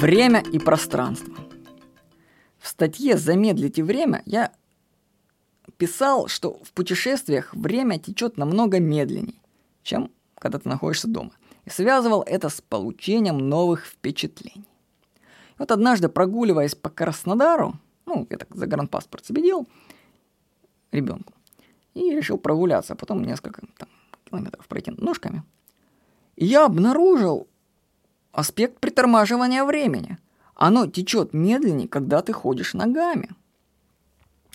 Время и пространство. В статье «Замедлите время» я писал, что в путешествиях время течет намного медленнее, чем когда ты находишься дома. И связывал это с получением новых впечатлений. Вот однажды, прогуливаясь по Краснодару, ну, я так загранпаспорт себе делал, ребенку, и решил прогуляться, а потом несколько там, километров пройти ножками. И я обнаружил аспект притормаживания времени. Оно течет медленнее, когда ты ходишь ногами.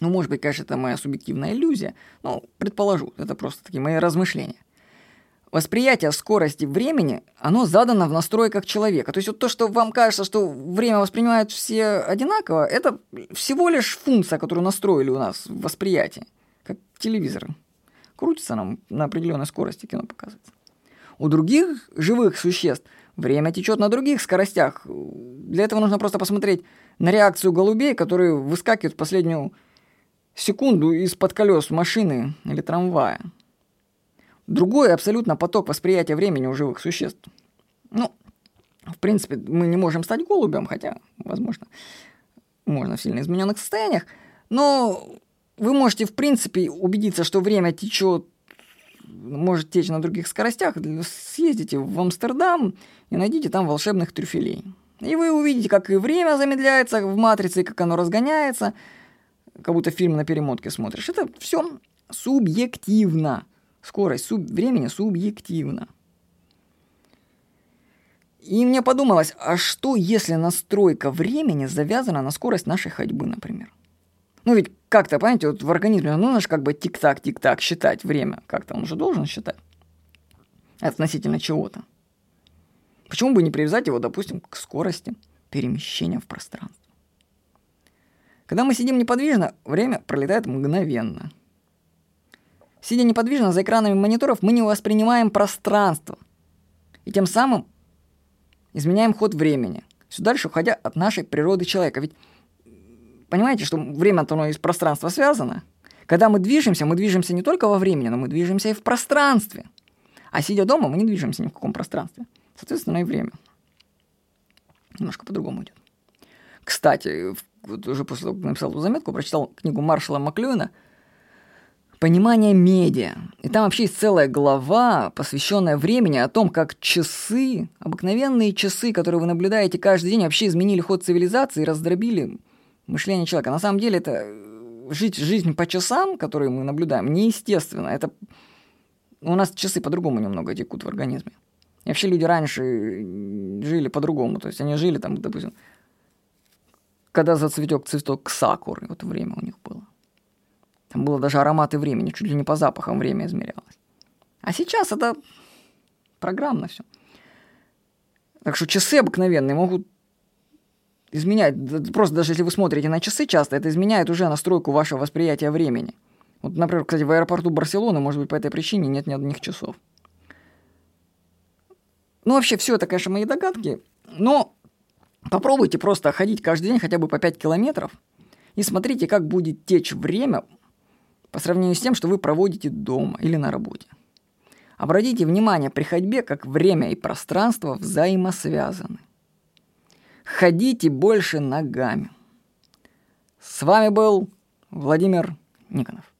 Ну, может быть, конечно, это моя субъективная иллюзия, но предположу, это просто такие мои размышления. Восприятие скорости времени, оно задано в настройках человека. То есть вот то, что вам кажется, что время воспринимают все одинаково, это всего лишь функция, которую настроили у нас в восприятии, как телевизор. Крутится нам на определенной скорости, кино показывается. У других живых существ время течет на других скоростях. Для этого нужно просто посмотреть на реакцию голубей, которые выскакивают в последнюю секунду из-под колес машины или трамвая. Другой абсолютно поток восприятия времени у живых существ. Ну, в принципе, мы не можем стать голубем, хотя, возможно, можно в сильно измененных состояниях, но вы можете, в принципе, убедиться, что время течет, может течь на других скоростях. Съездите в Амстердам и найдите там волшебных трюфелей. И вы увидите, как и время замедляется в матрице, и как оно разгоняется, как будто фильм на перемотке смотришь. Это все субъективно. Скорость суб... времени субъективна. И мне подумалось, а что если настройка времени завязана на скорость нашей ходьбы, например? Ну ведь как-то, понимаете, вот в организме ну, нужно же как бы тик-так, тик-так считать время. Как-то он уже должен считать относительно чего-то. Почему бы не привязать его, допустим, к скорости перемещения в пространстве? Когда мы сидим неподвижно, время пролетает мгновенно – Сидя неподвижно за экранами мониторов, мы не воспринимаем пространство. И тем самым изменяем ход времени, все дальше уходя от нашей природы человека. Ведь понимаете, что время-то оно из пространства связано? Когда мы движемся, мы движемся не только во времени, но мы движемся и в пространстве. А сидя дома, мы не движемся ни в каком пространстве. Соответственно, и время немножко по-другому идет. Кстати, вот уже после того, как написал эту заметку, прочитал книгу Маршала Маклюина – понимание медиа. И там вообще есть целая глава, посвященная времени, о том, как часы, обыкновенные часы, которые вы наблюдаете каждый день, вообще изменили ход цивилизации и раздробили мышление человека. На самом деле это э, жить жизнь по часам, которые мы наблюдаем, неестественно. Это у нас часы по-другому немного текут в организме. И вообще люди раньше жили по-другому. То есть они жили там, допустим, когда зацветет цветок сакуры, вот время у них было. Там было даже ароматы времени, чуть ли не по запахам время измерялось. А сейчас это программно все. Так что часы обыкновенные могут изменять. Просто даже если вы смотрите на часы часто, это изменяет уже настройку вашего восприятия времени. Вот, например, кстати, в аэропорту Барселоны, может быть, по этой причине нет ни одних часов. Ну, вообще, все это, конечно, мои догадки, но попробуйте просто ходить каждый день хотя бы по 5 километров и смотрите, как будет течь время по сравнению с тем, что вы проводите дома или на работе. Обратите внимание при ходьбе, как время и пространство взаимосвязаны. Ходите больше ногами. С вами был Владимир Никонов.